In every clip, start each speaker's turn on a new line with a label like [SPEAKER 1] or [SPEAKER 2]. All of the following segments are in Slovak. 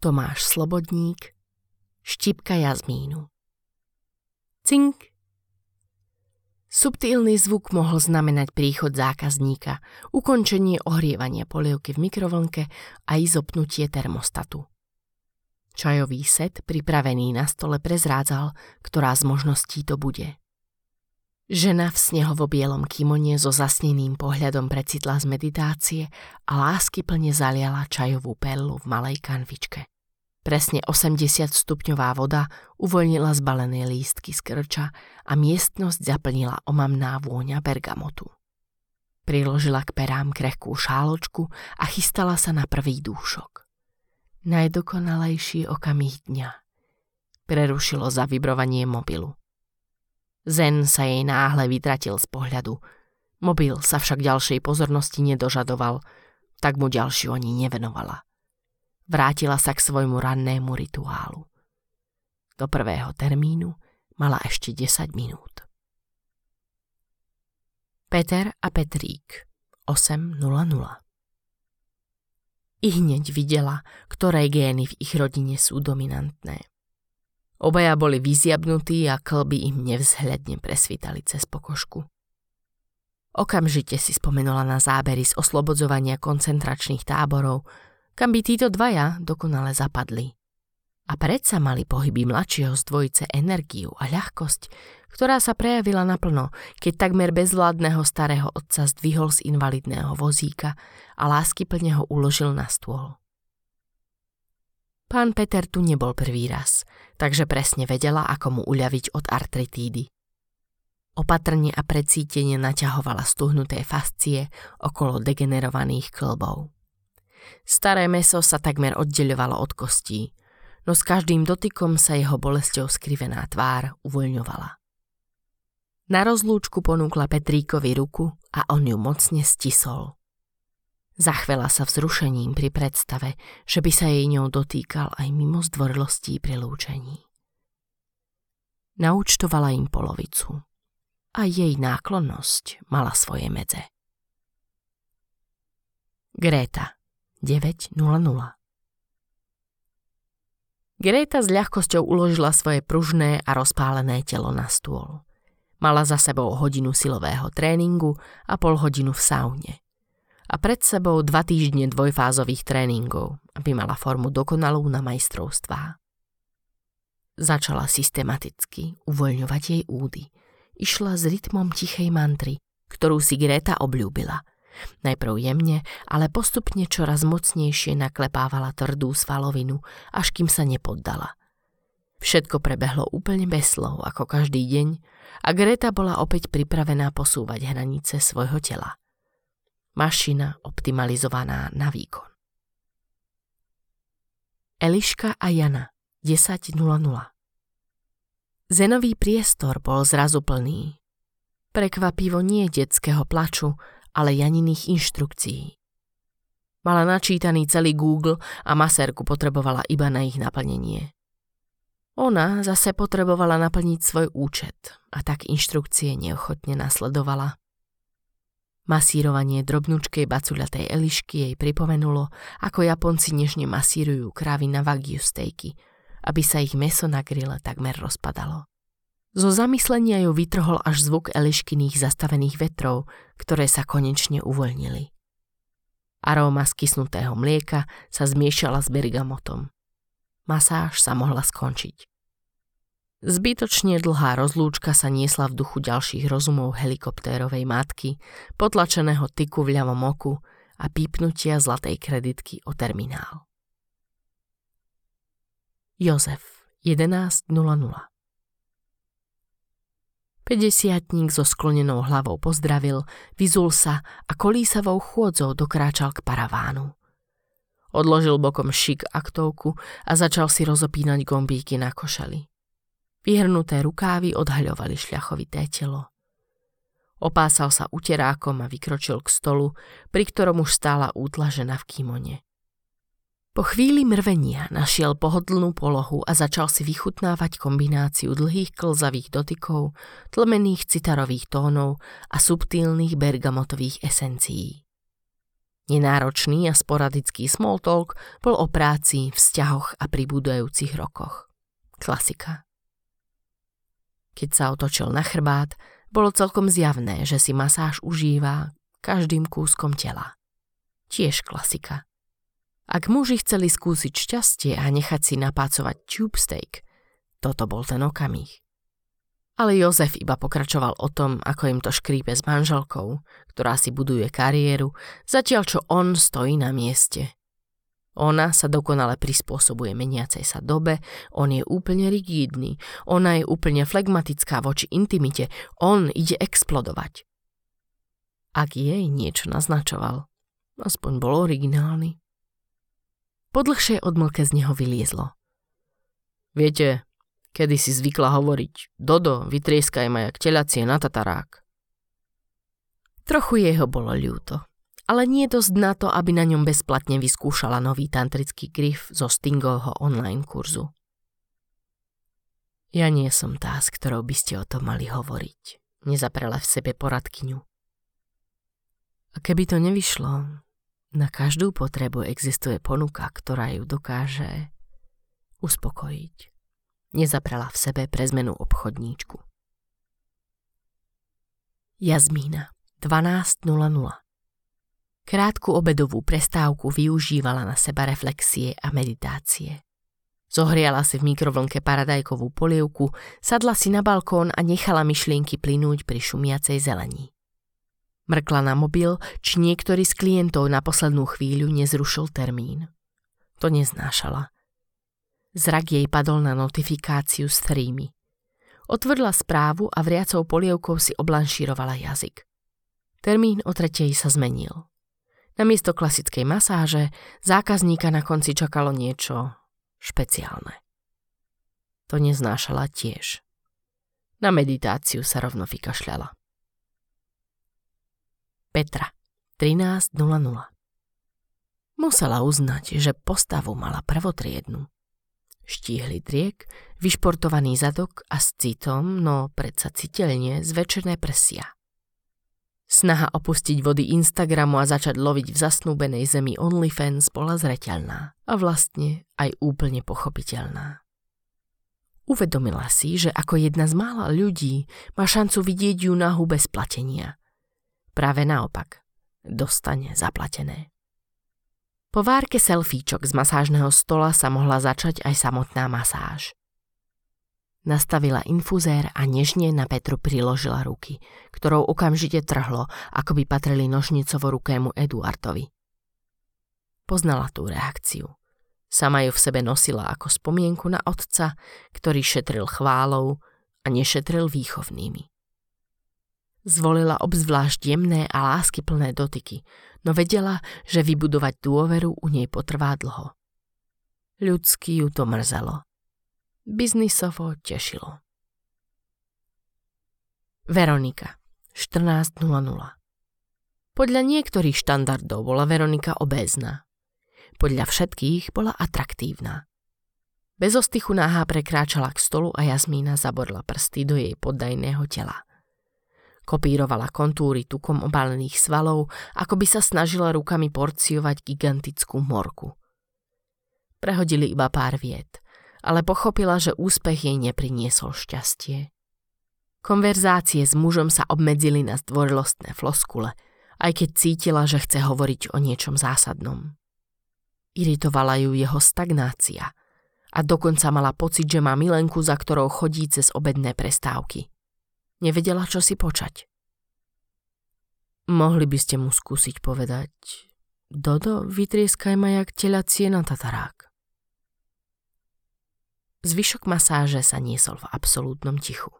[SPEAKER 1] Tomáš Slobodník, štipka jazmínu. Cink. Subtilný zvuk mohol znamenať príchod zákazníka, ukončenie ohrievania polievky v mikrovlnke a izopnutie termostatu. Čajový set, pripravený na stole, prezrádzal, ktorá z možností to bude. Žena v snehovo-bielom kimone so zasneným pohľadom precitla z meditácie a lásky plne zaliala čajovú perlu v malej kanvičke. Presne 80 stupňová voda uvoľnila zbalené lístky z krča a miestnosť zaplnila omamná vôňa bergamotu. Priložila k perám krehkú šáločku a chystala sa na prvý dúšok. Najdokonalejší okamih dňa. Prerušilo zavibrovanie mobilu. Zen sa jej náhle vytratil z pohľadu. Mobil sa však ďalšej pozornosti nedožadoval, tak mu ďalšiu ani nevenovala. Vrátila sa k svojmu rannému rituálu. Do prvého termínu mala ešte 10 minút. Peter a Petrík 8.00 I hneď videla, ktoré gény v ich rodine sú dominantné. Obaja boli vyziabnutí a klby im nevzhľadne presvítali cez pokožku. Okamžite si spomenula na zábery z oslobodzovania koncentračných táborov, kam by títo dvaja dokonale zapadli. A predsa mali pohyby mladšieho z dvojice energiu a ľahkosť, ktorá sa prejavila naplno, keď takmer bezvládneho starého otca zdvihol z invalidného vozíka a láskyplne ho uložil na stôl. Pán Peter tu nebol prvý raz, takže presne vedela, ako mu uľaviť od artritídy. Opatrne a precítene naťahovala stuhnuté fascie okolo degenerovaných klbov. Staré meso sa takmer oddeľovalo od kostí, no s každým dotykom sa jeho bolesťou skrivená tvár uvoľňovala. Na rozlúčku ponúkla Petríkovi ruku a on ju mocne stisol. Zachvela sa vzrušením pri predstave, že by sa jej ňou dotýkal aj mimo zdvorilostí pri lúčení. Naučtovala im polovicu a jej náklonnosť mala svoje medze. Gréta 9.00 Gréta s ľahkosťou uložila svoje pružné a rozpálené telo na stôl. Mala za sebou hodinu silového tréningu a pol hodinu v saune a pred sebou dva týždne dvojfázových tréningov, aby mala formu dokonalú na majstrovstvá. Začala systematicky uvoľňovať jej údy. Išla s rytmom tichej mantry, ktorú si Greta obľúbila. Najprv jemne, ale postupne čoraz mocnejšie naklepávala tvrdú svalovinu, až kým sa nepoddala. Všetko prebehlo úplne bez slov, ako každý deň, a Greta bola opäť pripravená posúvať hranice svojho tela mašina optimalizovaná na výkon. Eliška a Jana 10.00 Zenový priestor bol zrazu plný. Prekvapivo nie detského plaču, ale Janiných inštrukcií. Mala načítaný celý Google a masérku potrebovala iba na ich naplnenie. Ona zase potrebovala naplniť svoj účet a tak inštrukcie neochotne nasledovala. Masírovanie drobnúčkej bacuľatej Elišky jej pripomenulo, ako Japonci nežne masírujú krávy na wagyu stejky, aby sa ich meso na grille takmer rozpadalo. Zo zamyslenia ju vytrhol až zvuk Eliškyných zastavených vetrov, ktoré sa konečne uvoľnili. Aróma skysnutého mlieka sa zmiešala s bergamotom. Masáž sa mohla skončiť. Zbytočne dlhá rozlúčka sa niesla v duchu ďalších rozumov helikoptérovej matky, potlačeného tyku v ľavom oku a pípnutia zlatej kreditky o terminál. Jozef, 11.00 Pedesiatník so sklonenou hlavou pozdravil, vyzul sa a kolísavou chôdzou dokráčal k paravánu. Odložil bokom šik aktovku a začal si rozopínať gombíky na košeli. Vyhrnuté rukávy odhaľovali šľachovité telo. Opásal sa uterákom a vykročil k stolu, pri ktorom už stála útla žena v kimone. Po chvíli mrvenia našiel pohodlnú polohu a začal si vychutnávať kombináciu dlhých klzavých dotykov, tlmených citarových tónov a subtilných bergamotových esencií. Nenáročný a sporadický small talk bol o práci, vzťahoch a pribúdajúcich rokoch. Klasika. Keď sa otočil na chrbát, bolo celkom zjavné, že si masáž užíva každým kúskom tela. Tiež klasika. Ak muži chceli skúsiť šťastie a nechať si napácovať tube steak, toto bol ten okamih. Ale Jozef iba pokračoval o tom, ako im to škrípe s manželkou, ktorá si buduje kariéru, zatiaľ čo on stojí na mieste. Ona sa dokonale prispôsobuje meniacej sa dobe, on je úplne rigídny, ona je úplne flegmatická voči intimite, on ide explodovať. Ak jej niečo naznačoval, aspoň bol originálny. Po dlhšej odmlke z neho vyliezlo. Viete, Kedy si zvykla hovoriť, Dodo, vytrieskaj ma jak telacie na tatarák. Trochu jeho bolo ľúto, ale nie dosť na to, aby na ňom bezplatne vyskúšala nový tantrický grif zo Stingovho online kurzu. Ja nie som tá, s ktorou by ste o tom mali hovoriť, nezaprela v sebe poradkyňu. A keby to nevyšlo, na každú potrebu existuje ponuka, ktorá ju dokáže uspokojiť. Nezaprala v sebe pre zmenu obchodníčku. Jazmína, 12.00 Krátku obedovú prestávku využívala na seba reflexie a meditácie. Zohriala si v mikrovlnke paradajkovú polievku, sadla si na balkón a nechala myšlienky plynúť pri šumiacej zelení. Mrkla na mobil, či niektorý z klientov na poslednú chvíľu nezrušil termín. To neznášala. Zrak jej padol na notifikáciu z Threemy. Otvorila správu a vriacou polievkou si oblanšírovala jazyk. Termín o tretej sa zmenil. Namiesto klasickej masáže zákazníka na konci čakalo niečo špeciálne. To neznášala tiež. Na meditáciu sa rovno vykašľala. Petra, 13.00 Musela uznať, že postavu mala prvotriednu štíhly driek, vyšportovaný zadok a s citom, no predsa citeľne, zvečerné prsia. Snaha opustiť vody Instagramu a začať loviť v zasnúbenej zemi OnlyFans bola zreteľná a vlastne aj úplne pochopiteľná. Uvedomila si, že ako jedna z mála ľudí má šancu vidieť ju nahu bez platenia. Práve naopak, dostane zaplatené. Po várke selfíčok z masážneho stola sa mohla začať aj samotná masáž. Nastavila infuzér a nežne na Petru priložila ruky, ktorou okamžite trhlo, ako by patrili nožnicovo rukému Eduardovi. Poznala tú reakciu. Sama ju v sebe nosila ako spomienku na otca, ktorý šetril chválou a nešetril výchovnými. Zvolila obzvlášť jemné a láskyplné dotyky, no vedela, že vybudovať dôveru u nej potrvá dlho. Ľudsky ju to mrzelo. Biznisovo tešilo. Veronika, 14.00 Podľa niektorých štandardov bola Veronika obézna. Podľa všetkých bola atraktívna. Bez ostychu náha prekráčala k stolu a Jazmína zaborla prsty do jej poddajného tela. Kopírovala kontúry tukom obalených svalov, ako by sa snažila rukami porciovať gigantickú morku. Prehodili iba pár viet, ale pochopila, že úspech jej nepriniesol šťastie. Konverzácie s mužom sa obmedzili na zdvorilostné floskule, aj keď cítila, že chce hovoriť o niečom zásadnom. Iritovala ju jeho stagnácia a dokonca mala pocit, že má milenku, za ktorou chodí cez obedné prestávky. Nevedela, čo si počať. Mohli by ste mu skúsiť povedať Dodo, vytrieskaj ma jak telacie na tatarák. Zvyšok masáže sa niesol v absolútnom tichu.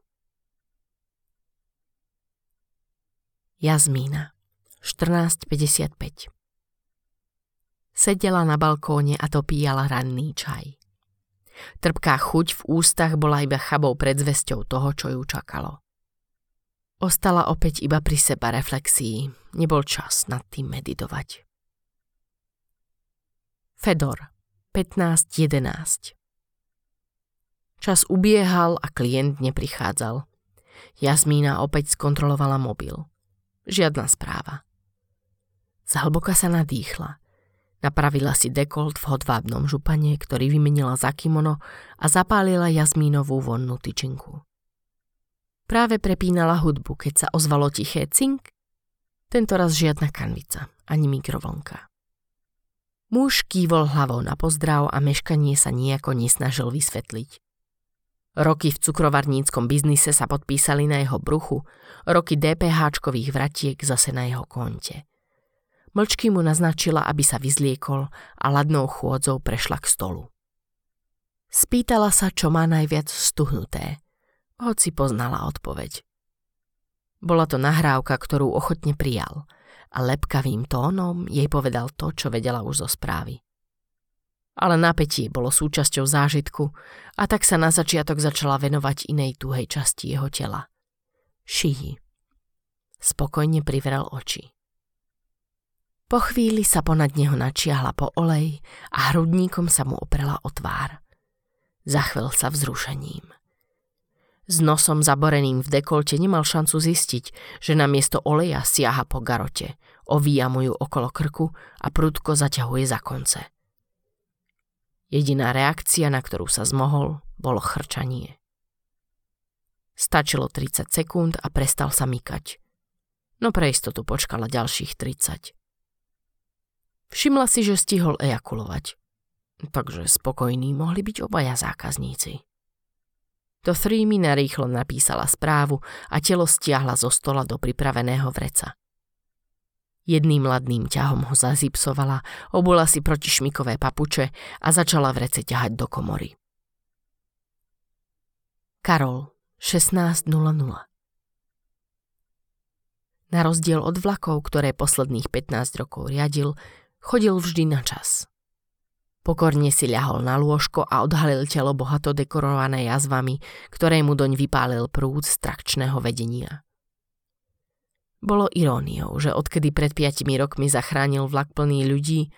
[SPEAKER 1] Jazmína, 14.55 Sedela na balkóne a dopíjala ranný čaj. Trpká chuť v ústach bola iba chabou predzvesťou toho, čo ju čakalo. Ostala opäť iba pri seba reflexii. Nebol čas nad tým meditovať. Fedor, 15.11 Čas ubiehal a klient neprichádzal. Jazmína opäť skontrolovala mobil. Žiadna správa. Zhlboka sa nadýchla. Napravila si dekolt v hodvábnom župane, ktorý vymenila za kimono a zapálila jazmínovú vonnú tyčinku. Práve prepínala hudbu, keď sa ozvalo tiché cink. Tento raz žiadna kanvica, ani mikrovlnka. Muž kývol hlavou na pozdrav a meškanie sa nejako nesnažil vysvetliť. Roky v cukrovarníckom biznise sa podpísali na jeho bruchu, roky DPHčkových vratiek zase na jeho konte. Mlčky mu naznačila, aby sa vyzliekol a ladnou chôdzou prešla k stolu. Spýtala sa, čo má najviac stuhnuté, hoci poznala odpoveď. Bola to nahrávka, ktorú ochotne prijal a lepkavým tónom jej povedal to, čo vedela už zo správy. Ale napätie bolo súčasťou zážitku a tak sa na začiatok začala venovať inej tuhej časti jeho tela. Šíji. Spokojne privrel oči. Po chvíli sa ponad neho načiahla po olej a hrudníkom sa mu oprela o tvár. Zachvel sa vzrušením. S nosom zaboreným v dekolte nemal šancu zistiť, že namiesto oleja siaha po garote, ovíja mu ju okolo krku a prudko zaťahuje za konce. Jediná reakcia, na ktorú sa zmohol, bolo chrčanie. Stačilo 30 sekúnd a prestal sa mykať. No pre istotu počkala ďalších 30. Všimla si, že stihol ejakulovať. Takže spokojní mohli byť obaja zákazníci. To Three mi narýchlo napísala správu a telo stiahla zo stola do pripraveného vreca. Jedným ladným ťahom ho zazipsovala, obula si protišmikové papuče a začala vrece ťahať do komory. Karol, 16.00 Na rozdiel od vlakov, ktoré posledných 15 rokov riadil, Chodil vždy na čas. Pokorne si ľahol na lôžko a odhalil telo bohato dekorované jazvami, ktoré mu doň vypálil prúd z trakčného vedenia. Bolo iróniou, že odkedy pred piatimi rokmi zachránil vlak plný ľudí,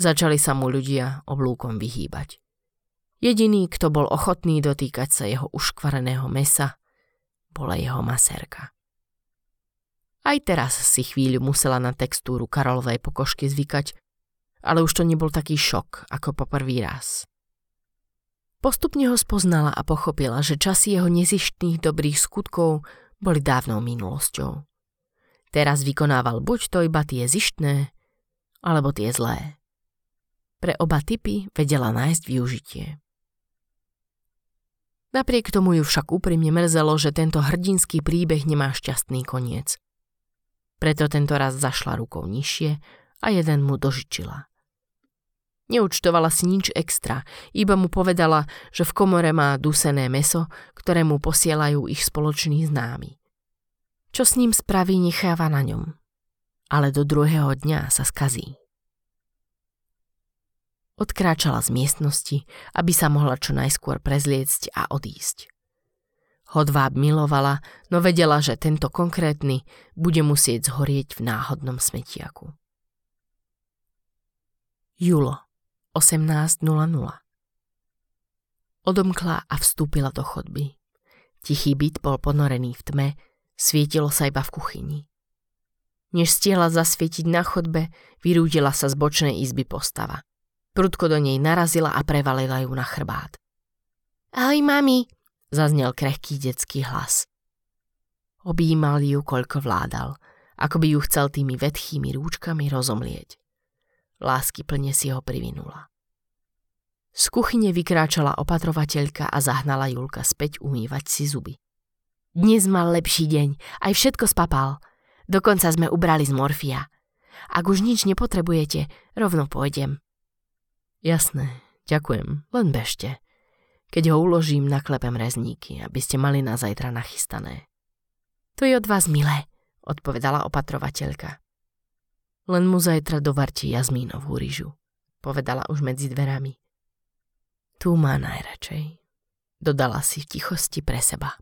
[SPEAKER 1] začali sa mu ľudia oblúkom vyhýbať. Jediný, kto bol ochotný dotýkať sa jeho uškvareného mesa, bola jeho masérka. Aj teraz si chvíľu musela na textúru Karolovej pokožky zvykať, ale už to nebol taký šok ako po prvý raz. Postupne ho spoznala a pochopila, že časy jeho nezištných dobrých skutkov boli dávnou minulosťou. Teraz vykonával buď to iba tie zištné, alebo tie zlé. Pre oba typy vedela nájsť využitie. Napriek tomu ju však úprimne mrzelo, že tento hrdinský príbeh nemá šťastný koniec. Preto tento raz zašla rukou nižšie a jeden mu dožičila. Neúčtovala si nič extra, iba mu povedala, že v komore má dusené meso, ktoré mu posielajú ich spoloční známi. Čo s ním spraví, necháva na ňom. Ale do druhého dňa sa skazí. Odkráčala z miestnosti, aby sa mohla čo najskôr prezliecť a odísť. Hodváb milovala, no vedela, že tento konkrétny bude musieť zhorieť v náhodnom smetiaku. Julo 18.00 Odomkla a vstúpila do chodby. Tichý byt bol ponorený v tme, svietilo sa iba v kuchyni. Než stiela zasvietiť na chodbe, vyrúdila sa z bočnej izby postava. Prudko do nej narazila a prevalila ju na chrbát. Ahoj, mami, zaznel krehký detský hlas. Objímal ju, koľko vládal, ako by ju chcel tými vetchými rúčkami rozomlieť. Lásky plne si ho privinula. Z kuchyne vykráčala opatrovateľka a zahnala Julka späť umývať si zuby. Dnes mal lepší deň, aj všetko spapal. Dokonca sme ubrali z morfia. Ak už nič nepotrebujete, rovno pôjdem. Jasné, ďakujem, len bežte. Keď ho uložím, naklepem rezníky, aby ste mali na zajtra nachystané. To je od vás milé, odpovedala opatrovateľka. Len mu zajtra dovarte jazmínovú ryžu, povedala už medzi dverami. Tu má najradšej, dodala si v tichosti pre seba.